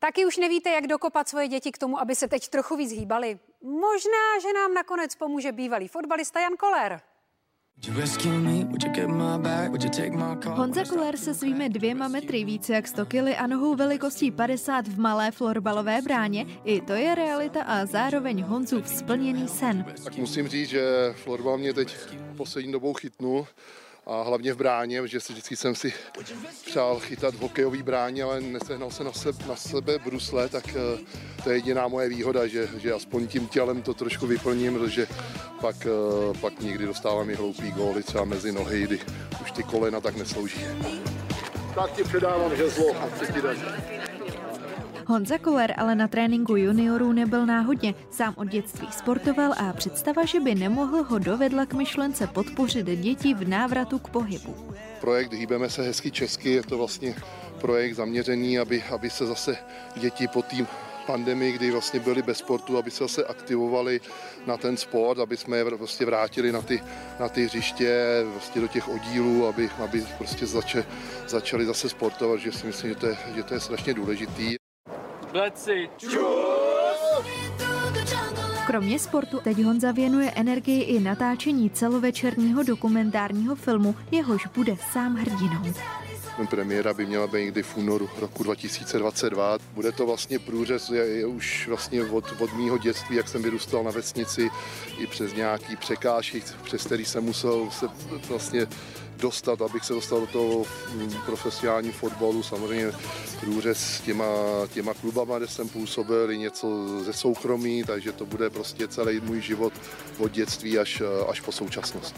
Taky už nevíte, jak dokopat svoje děti k tomu, aby se teď trochu víc hýbali. Možná, že nám nakonec pomůže bývalý fotbalista Jan Koller. Honza Koller se svými dvěma metry více jak 100 kily a nohou velikostí 50 v malé florbalové bráně, i to je realita a zároveň Honzův splněný sen. Tak musím říct, že florbal mě teď poslední dobou chytnul a hlavně v bráně, protože si vždycky jsem si přál chytat v hokejový bráně, ale nesehnal se na sebe, na sebe brusle, tak eh, to je jediná moje výhoda, že, že aspoň tím tělem to trošku vyplním, protože pak, eh, pak někdy dostávám i hloupý góly třeba mezi nohy, kdy už ty kolena tak neslouží. Tak ti předávám žezlo a ti Honza Koller ale na tréninku juniorů nebyl náhodně. Sám od dětství sportoval a představa, že by nemohl ho dovedla k myšlence podpořit děti v návratu k pohybu. Projekt Hýbeme se hezky česky, je to vlastně projekt zaměřený, aby, aby se zase děti po tým pandemii, kdy vlastně byli bez sportu, aby se zase aktivovali na ten sport, aby jsme je prostě vrátili na ty, na ty hřiště, vlastně do těch oddílů, aby, aby prostě zače, začali zase sportovat, že si myslím, že to je, že to je strašně důležitý. Bleci. Kromě sportu teď Honza věnuje energii i natáčení celovečerního dokumentárního filmu, jehož bude sám hrdinou. Premiéra by měla být někdy v únoru roku 2022. Bude to vlastně průřez je, je už vlastně od, od mýho dětství, jak jsem vyrůstal na vesnici, i přes nějaký překážky, přes který jsem musel se vlastně dostat, abych se dostal do toho mm, profesionálního fotbalu. Samozřejmě průřez s těma, těma klubama, kde jsem působil, i něco ze soukromí, takže to bude prostě celý můj život od dětství až, až po současnost.